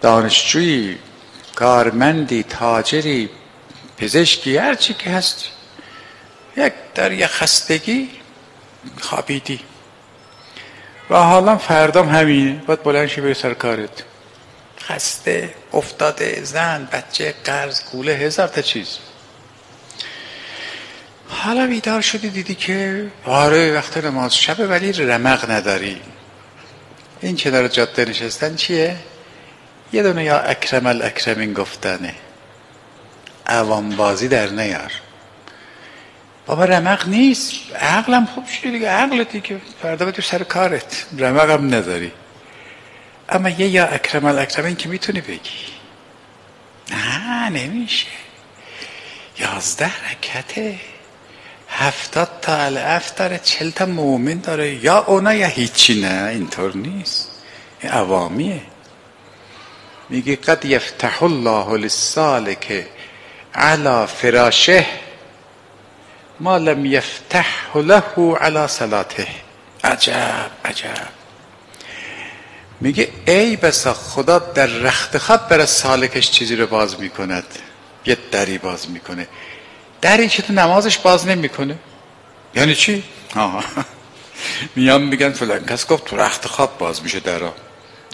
دانشجویی کارمندی تاجری پزشکی هرچی که هستی یک در یک خستگی خوابیدی. و حالا فردام همینه. باید بلند شی بری سر کارت. خسته افتاده زن بچه قرض کوله هزار تا چیز. حالا بیدار شدی دیدی که آره وقت نماز شبه ولی رمق نداری. این کنار جاده نشستن چیه؟ یه دونه یا اکرم الاکرمین گفتنه. عوام بازی در نیار. بابا رمق نیست. عقلم خوب شده دیگه. عقلتی که فردا تو سر کارت. رمق هم نداری. اما یه یا اکرم الاکرمین که می‌تونی بگی. نه نمیشه. یازده رکته هفتاد تا الف داره چل تا مومن داره. یا اونا یا هیچی. نه اینطور نیست. این عوامیه. میگه قد یفتح الله للسالک على فراشه ما لم یفتح له على صلاته. عجب عجب. میگه ای بسا خدا در رخت خواب برای سالکش چیزی رو باز می‌کند. یه دری باز می‌کنه. دری که تو نمازش باز نمی‌کنه. یعنی چی؟ آه. میان میگن فلان. کس گفت تو رخت خواب باز میشه درا.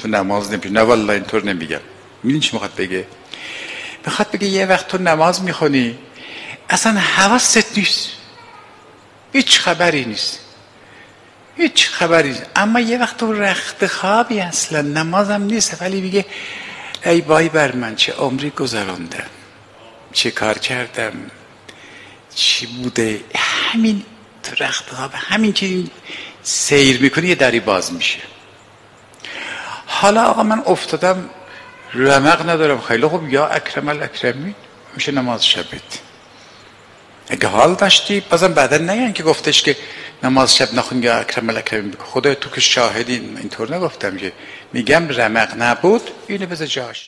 تو نماز نمیشه نه والله اینطور نمیگم. میدین چی می‌خواد بگه؟ می‌خواد بگه یه وقت تو نماز می‌خونی. اصلا حواست نیست. هیچ خبری نیست. هیچ خبری نیست. اما یه وقت تو رخت خوابی اصلا. نمازم نیست. ولی میگه ای بای بر من چه عمری گذراندم. چه کار کردم. چی بوده. همین تو رخت خواب همین که سیر می‌کنی یه دری باز میشه. حالا آقا من افتادم رمق ندارم. خیلی خوب. یا اکرم الاکرمی میشه نماز شبت اگه حال داشتی بازم بعدا نیان که گفتش که نماز شب نخون یا اکرم الاکرمی. خدا تو که شاهدین اینطور نگفتم که میگم رمق نبود. اینو بذار جاش.